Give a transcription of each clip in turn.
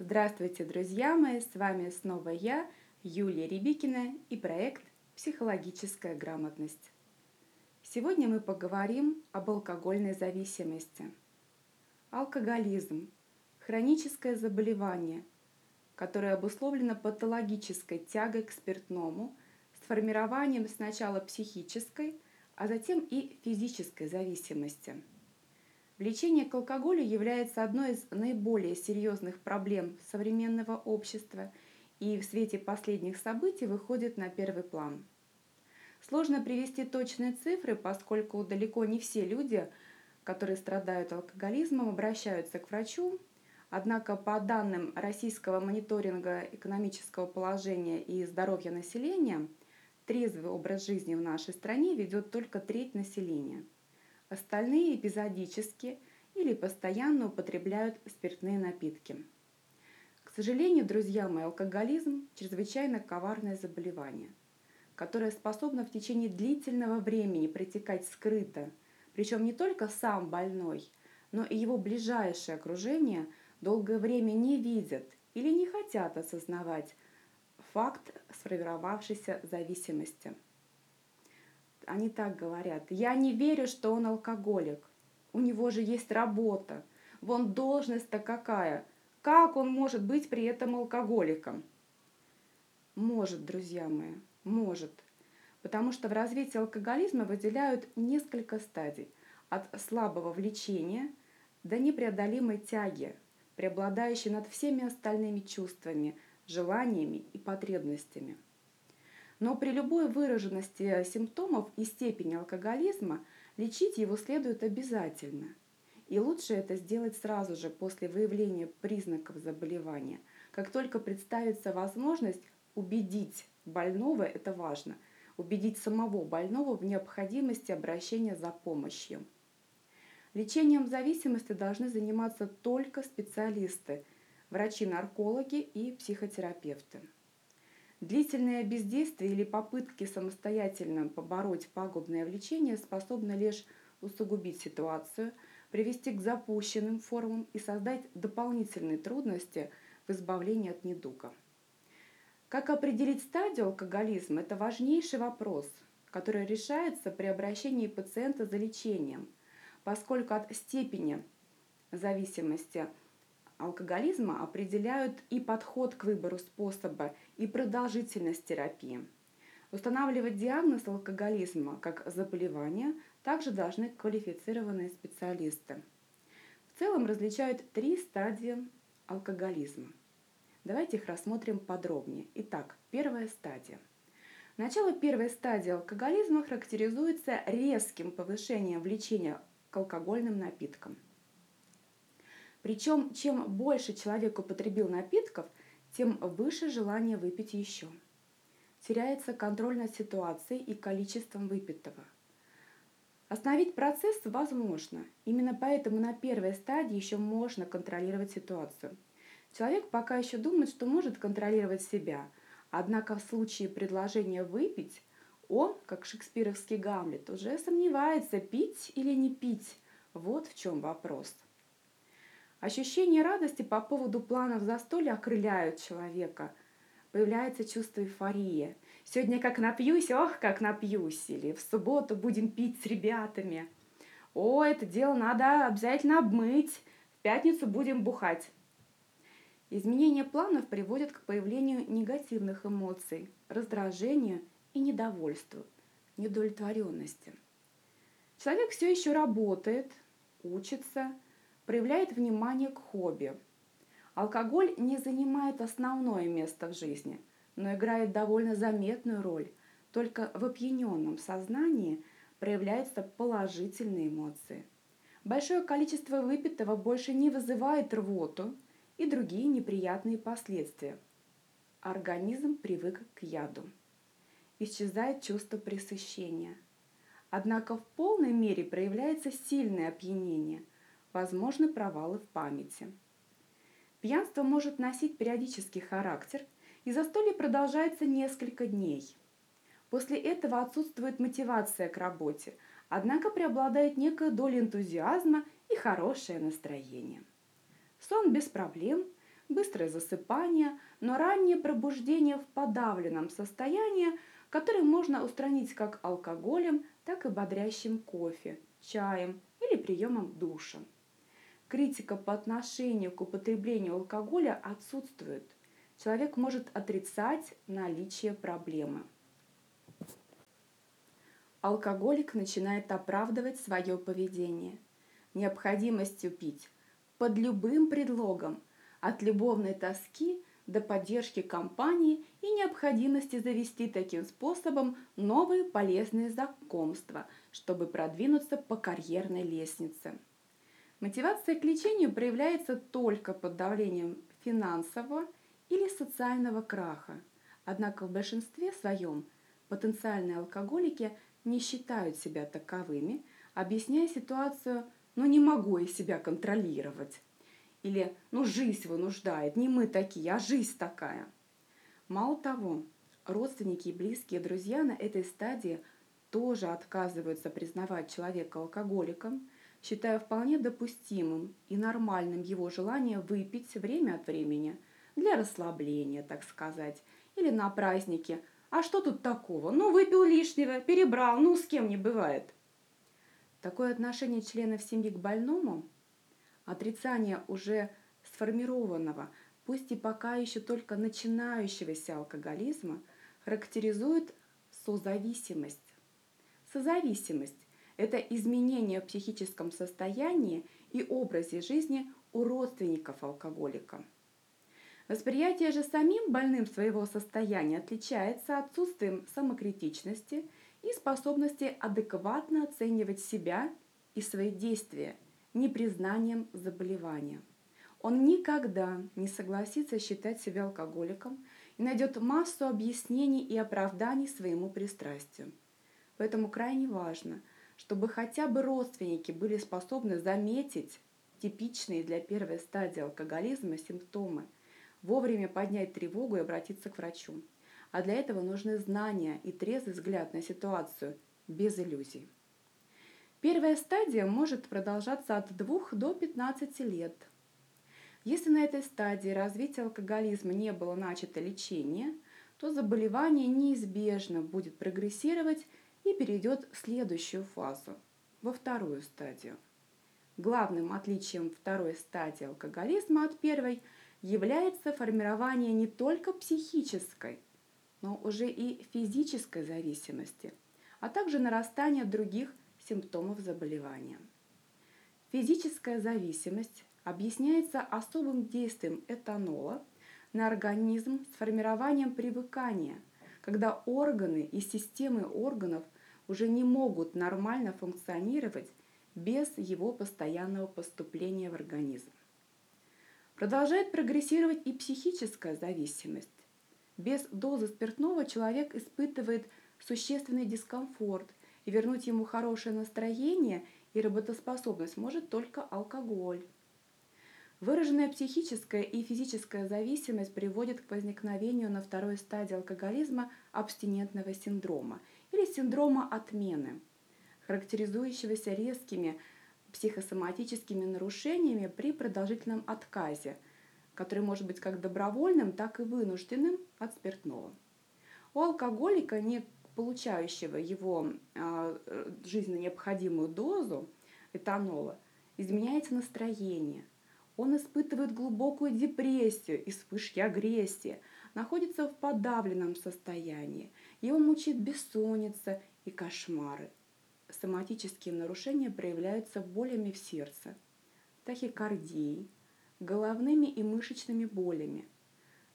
Здравствуйте, друзья мои! С вами снова я, Юлия Рябикина и проект «Психологическая грамотность». Сегодня мы поговорим об алкогольной зависимости. Алкоголизм – хроническое заболевание, которое обусловлено патологической тягой к спиртному с формированием сначала психической, а затем и физической зависимости – Влечение к алкоголю является одной из наиболее серьезных проблем современного общества и в свете последних событий выходит на первый план. Сложно привести точные цифры, поскольку далеко не все люди, которые страдают алкоголизмом, обращаются к врачу. Однако по данным Российского мониторинга экономического положения и здоровья населения, трезвый образ жизни в нашей стране ведет только треть населения – Остальные эпизодически или постоянно употребляют спиртные напитки. К сожалению, друзья мои, алкоголизм – чрезвычайно коварное заболевание, которое способно в течение длительного времени протекать скрыто, причем не только сам больной, но и его ближайшее окружение долгое время не видят или не хотят осознавать факт сформировавшейся зависимости – они так говорят. Я не верю, что он алкоголик. У него же есть работа. Вон должность-то какая. Как он может быть при этом алкоголиком? Может, друзья мои, может. Потому что в развитии алкоголизма выделяют несколько стадий. От слабого влечения до непреодолимой тяги, преобладающей над всеми остальными чувствами, желаниями и потребностями – но при любой выраженности симптомов и степени алкоголизма лечить его следует обязательно. И лучше это сделать сразу же после выявления признаков заболевания. Как только представится возможность убедить больного, это важно, убедить самого больного в необходимости обращения за помощью. Лечением зависимости должны заниматься только специалисты, врачи-наркологи и психотерапевты. Длительное бездействие или попытки самостоятельно побороть пагубное влечение способны лишь усугубить ситуацию, привести к запущенным формам и создать дополнительные трудности в избавлении от недуга. Как определить стадию алкоголизма – это важнейший вопрос, который решается при обращении пациента за лечением, поскольку от степени зависимости – алкоголизма определяют и подход к выбору способа, и продолжительность терапии. Устанавливать диагноз алкоголизма как заболевание также должны квалифицированные специалисты. В целом различают три стадии алкоголизма. Давайте их рассмотрим подробнее. Итак, первая стадия. Начало первой стадии алкоголизма характеризуется резким повышением влечения к алкогольным напиткам – причем, чем больше человек употребил напитков, тем выше желание выпить еще. Теряется контроль над ситуацией и количеством выпитого. Остановить процесс возможно. Именно поэтому на первой стадии еще можно контролировать ситуацию. Человек пока еще думает, что может контролировать себя, однако в случае предложения выпить, он, как шекспировский Гамлет, уже сомневается, пить или не пить. Вот в чем вопрос. Ощущение радости по поводу планов застолья окрыляют человека. Появляется чувство эйфории. Сегодня как напьюсь, ох, как напьюсь. Или в субботу будем пить с ребятами. О, это дело надо обязательно обмыть. В пятницу будем бухать. Изменение планов приводит к появлению негативных эмоций, раздражению и недовольству, недовлетворенности. Человек все еще работает, учится – проявляет внимание к хобби. Алкоголь не занимает основное место в жизни, но играет довольно заметную роль. Только в опьяненном сознании проявляются положительные эмоции. Большое количество выпитого больше не вызывает рвоту и другие неприятные последствия. Организм привык к яду. Исчезает чувство пресыщения. Однако в полной мере проявляется сильное опьянение – возможны провалы в памяти. Пьянство может носить периодический характер, и застолье продолжается несколько дней. После этого отсутствует мотивация к работе, однако преобладает некая доля энтузиазма и хорошее настроение. Сон без проблем, быстрое засыпание, но раннее пробуждение в подавленном состоянии, которое можно устранить как алкоголем, так и бодрящим кофе, чаем или приемом душа. Критика по отношению к употреблению алкоголя отсутствует. Человек может отрицать наличие проблемы. Алкоголик начинает оправдывать свое поведение необходимостью пить под любым предлогом, от любовной тоски до поддержки компании и необходимости завести таким способом новые полезные знакомства, чтобы продвинуться по карьерной лестнице. Мотивация к лечению проявляется только под давлением финансового или социального краха. Однако в большинстве своем потенциальные алкоголики не считают себя таковыми, объясняя ситуацию «ну не могу я себя контролировать». Или «ну жизнь вынуждает, не мы такие, а жизнь такая». Мало того, родственники и близкие друзья на этой стадии тоже отказываются признавать человека алкоголиком, считая вполне допустимым и нормальным его желание выпить время от времени для расслабления, так сказать, или на празднике. А что тут такого? Ну, выпил лишнего, перебрал, ну, с кем не бывает. Такое отношение членов семьи к больному – Отрицание уже сформированного, пусть и пока еще только начинающегося алкоголизма, характеризует созависимость. Созависимость – это изменение в психическом состоянии и образе жизни у родственников алкоголика. Восприятие же самим больным своего состояния отличается отсутствием самокритичности и способности адекватно оценивать себя и свои действия – непризнанием заболевания. Он никогда не согласится считать себя алкоголиком и найдет массу объяснений и оправданий своему пристрастию. Поэтому крайне важно, чтобы хотя бы родственники были способны заметить типичные для первой стадии алкоголизма симптомы, вовремя поднять тревогу и обратиться к врачу. А для этого нужны знания и трезвый взгляд на ситуацию без иллюзий. Первая стадия может продолжаться от 2 до 15 лет. Если на этой стадии развития алкоголизма не было начато лечение, то заболевание неизбежно будет прогрессировать и перейдет в следующую фазу, во вторую стадию. Главным отличием второй стадии алкоголизма от первой является формирование не только психической, но уже и физической зависимости, а также нарастание других симптомов заболевания. Физическая зависимость объясняется особым действием этанола на организм с формированием привыкания, когда органы и системы органов уже не могут нормально функционировать без его постоянного поступления в организм. Продолжает прогрессировать и психическая зависимость. Без дозы спиртного человек испытывает существенный дискомфорт и вернуть ему хорошее настроение и работоспособность может только алкоголь. Выраженная психическая и физическая зависимость приводит к возникновению на второй стадии алкоголизма абстинентного синдрома или синдрома отмены, характеризующегося резкими психосоматическими нарушениями при продолжительном отказе, который может быть как добровольным, так и вынужденным от спиртного. У алкоголика не получающего его а, жизненно необходимую дозу этанола, изменяется настроение. Он испытывает глубокую депрессию и вспышки агрессии, находится в подавленном состоянии. Его мучает бессонница и кошмары. Соматические нарушения проявляются болями в сердце, тахикардией, головными и мышечными болями.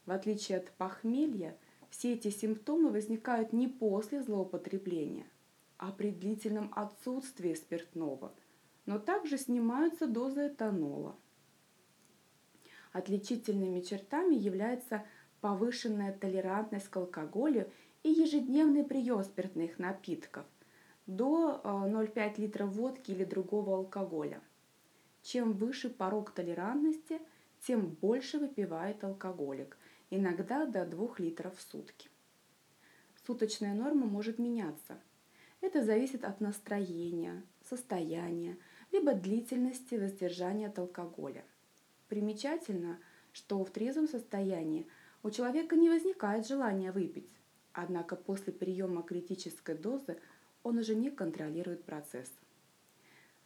В отличие от похмелья, все эти симптомы возникают не после злоупотребления, а при длительном отсутствии спиртного, но также снимаются дозы этанола. Отличительными чертами является повышенная толерантность к алкоголю и ежедневный прием спиртных напитков до 0,5 э, литра водки или другого алкоголя. Чем выше порог толерантности, тем больше выпивает алкоголик, иногда до 2 литров в сутки. Суточная норма может меняться. Это зависит от настроения, состояния, либо длительности воздержания от алкоголя. Примечательно, что в трезвом состоянии у человека не возникает желания выпить, однако после приема критической дозы он уже не контролирует процесс.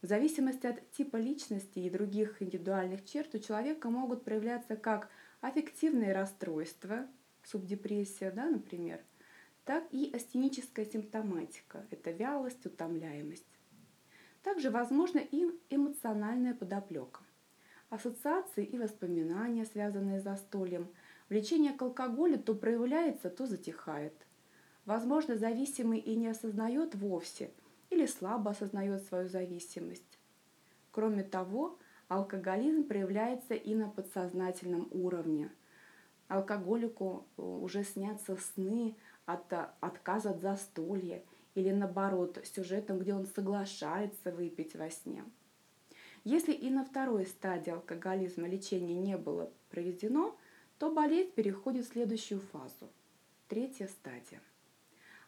В зависимости от типа личности и других индивидуальных черт у человека могут проявляться как аффективные расстройства, субдепрессия, да, например, так и астеническая симптоматика – это вялость, утомляемость. Также возможно и эмоциональная подоплека. Ассоциации и воспоминания, связанные с застольем. Влечение к алкоголю то проявляется, то затихает. Возможно, зависимый и не осознает вовсе или слабо осознает свою зависимость. Кроме того, алкоголизм проявляется и на подсознательном уровне. Алкоголику э, уже снятся сны от отказа от застолья или наоборот сюжетом, где он соглашается выпить во сне. Если и на второй стадии алкоголизма лечение не было проведено, то болезнь переходит в следующую фазу – третья стадия.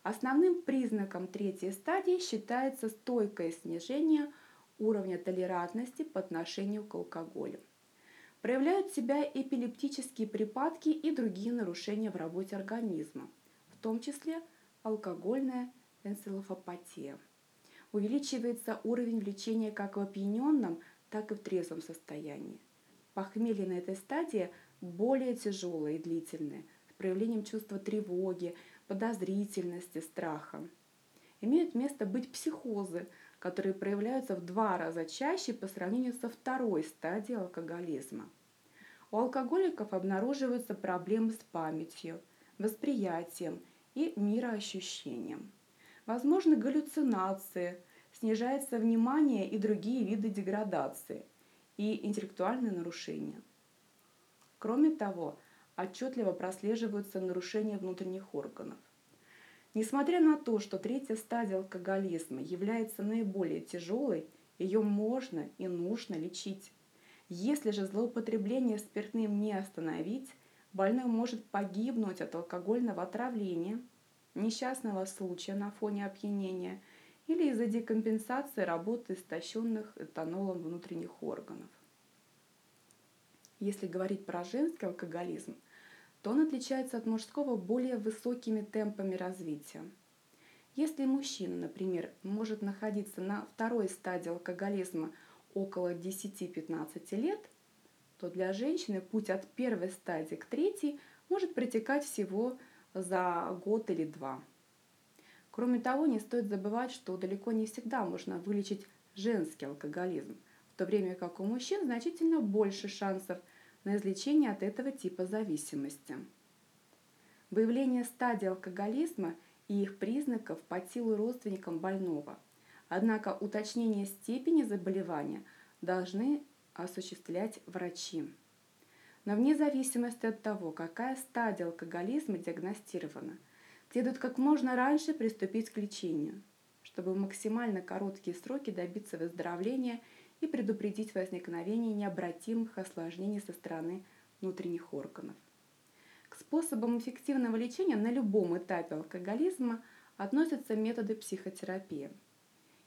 Основным признаком третьей стадии считается стойкое снижение уровня толерантности по отношению к алкоголю. Проявляют себя эпилептические припадки и другие нарушения в работе организма, в том числе алкогольная энцефалопатия. Увеличивается уровень влечения как в опьяненном, так и в трезвом состоянии. Похмелье на этой стадии более тяжелое и длительное, с проявлением чувства тревоги, подозрительности, страха. Имеют место быть психозы, которые проявляются в два раза чаще по сравнению со второй стадией алкоголизма. У алкоголиков обнаруживаются проблемы с памятью, восприятием и мироощущением. Возможны галлюцинации, снижается внимание и другие виды деградации и интеллектуальные нарушения. Кроме того, отчетливо прослеживаются нарушения внутренних органов. Несмотря на то, что третья стадия алкоголизма является наиболее тяжелой, ее можно и нужно лечить. Если же злоупотребление спиртным не остановить, больной может погибнуть от алкогольного отравления, несчастного случая на фоне опьянения или из-за декомпенсации работы истощенных этанолом внутренних органов. Если говорить про женский алкоголизм – то он отличается от мужского более высокими темпами развития. Если мужчина, например, может находиться на второй стадии алкоголизма около 10-15 лет, то для женщины путь от первой стадии к третьей может протекать всего за год или два. Кроме того, не стоит забывать, что далеко не всегда можно вылечить женский алкоголизм, то время как у мужчин значительно больше шансов – на излечение от этого типа зависимости. Выявление стадий алкоголизма и их признаков под силу родственникам больного. Однако уточнение степени заболевания должны осуществлять врачи. Но вне зависимости от того, какая стадия алкоголизма диагностирована, следует как можно раньше приступить к лечению, чтобы в максимально короткие сроки добиться выздоровления – и предупредить возникновение необратимых осложнений со стороны внутренних органов. К способам эффективного лечения на любом этапе алкоголизма относятся методы психотерапии.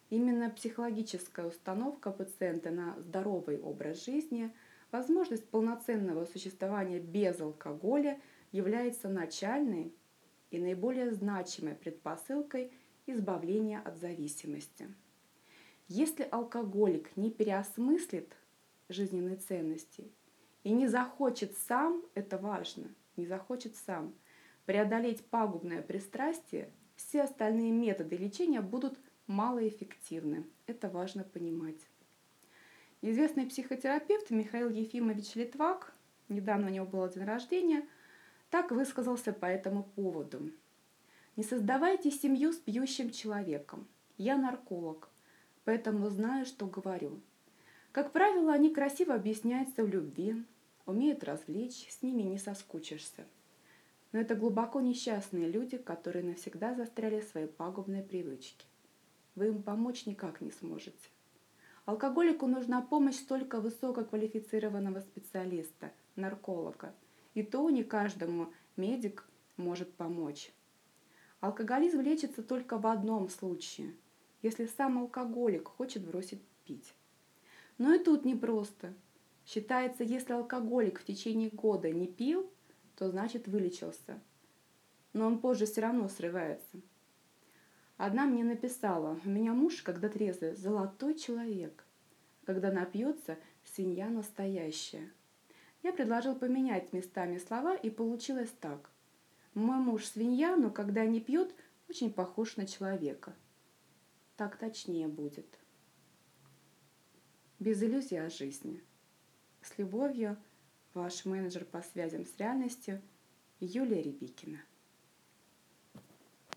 Именно психологическая установка пациента на здоровый образ жизни, возможность полноценного существования без алкоголя является начальной и наиболее значимой предпосылкой избавления от зависимости. Если алкоголик не переосмыслит жизненные ценности и не захочет сам, это важно, не захочет сам преодолеть пагубное пристрастие, все остальные методы лечения будут малоэффективны. Это важно понимать. Известный психотерапевт Михаил Ефимович Литвак, недавно у него был день рождения, так высказался по этому поводу. Не создавайте семью с пьющим человеком. Я нарколог поэтому знаю, что говорю. Как правило, они красиво объясняются в любви, умеют развлечь, с ними не соскучишься. Но это глубоко несчастные люди, которые навсегда застряли в своей пагубной привычке. Вы им помочь никак не сможете. Алкоголику нужна помощь только высококвалифицированного специалиста, нарколога. И то не каждому медик может помочь. Алкоголизм лечится только в одном случае – если сам алкоголик хочет бросить пить. Но и тут непросто. Считается, если алкоголик в течение года не пил, то значит вылечился. Но он позже все равно срывается. Одна мне написала, у меня муж, когда трезвый, золотой человек. Когда напьется, свинья настоящая. Я предложил поменять местами слова, и получилось так. Мой муж свинья, но когда не пьет, очень похож на человека. Так точнее будет. Без иллюзий о жизни. С любовью, ваш менеджер по связям с реальностью Юлия Рябикина.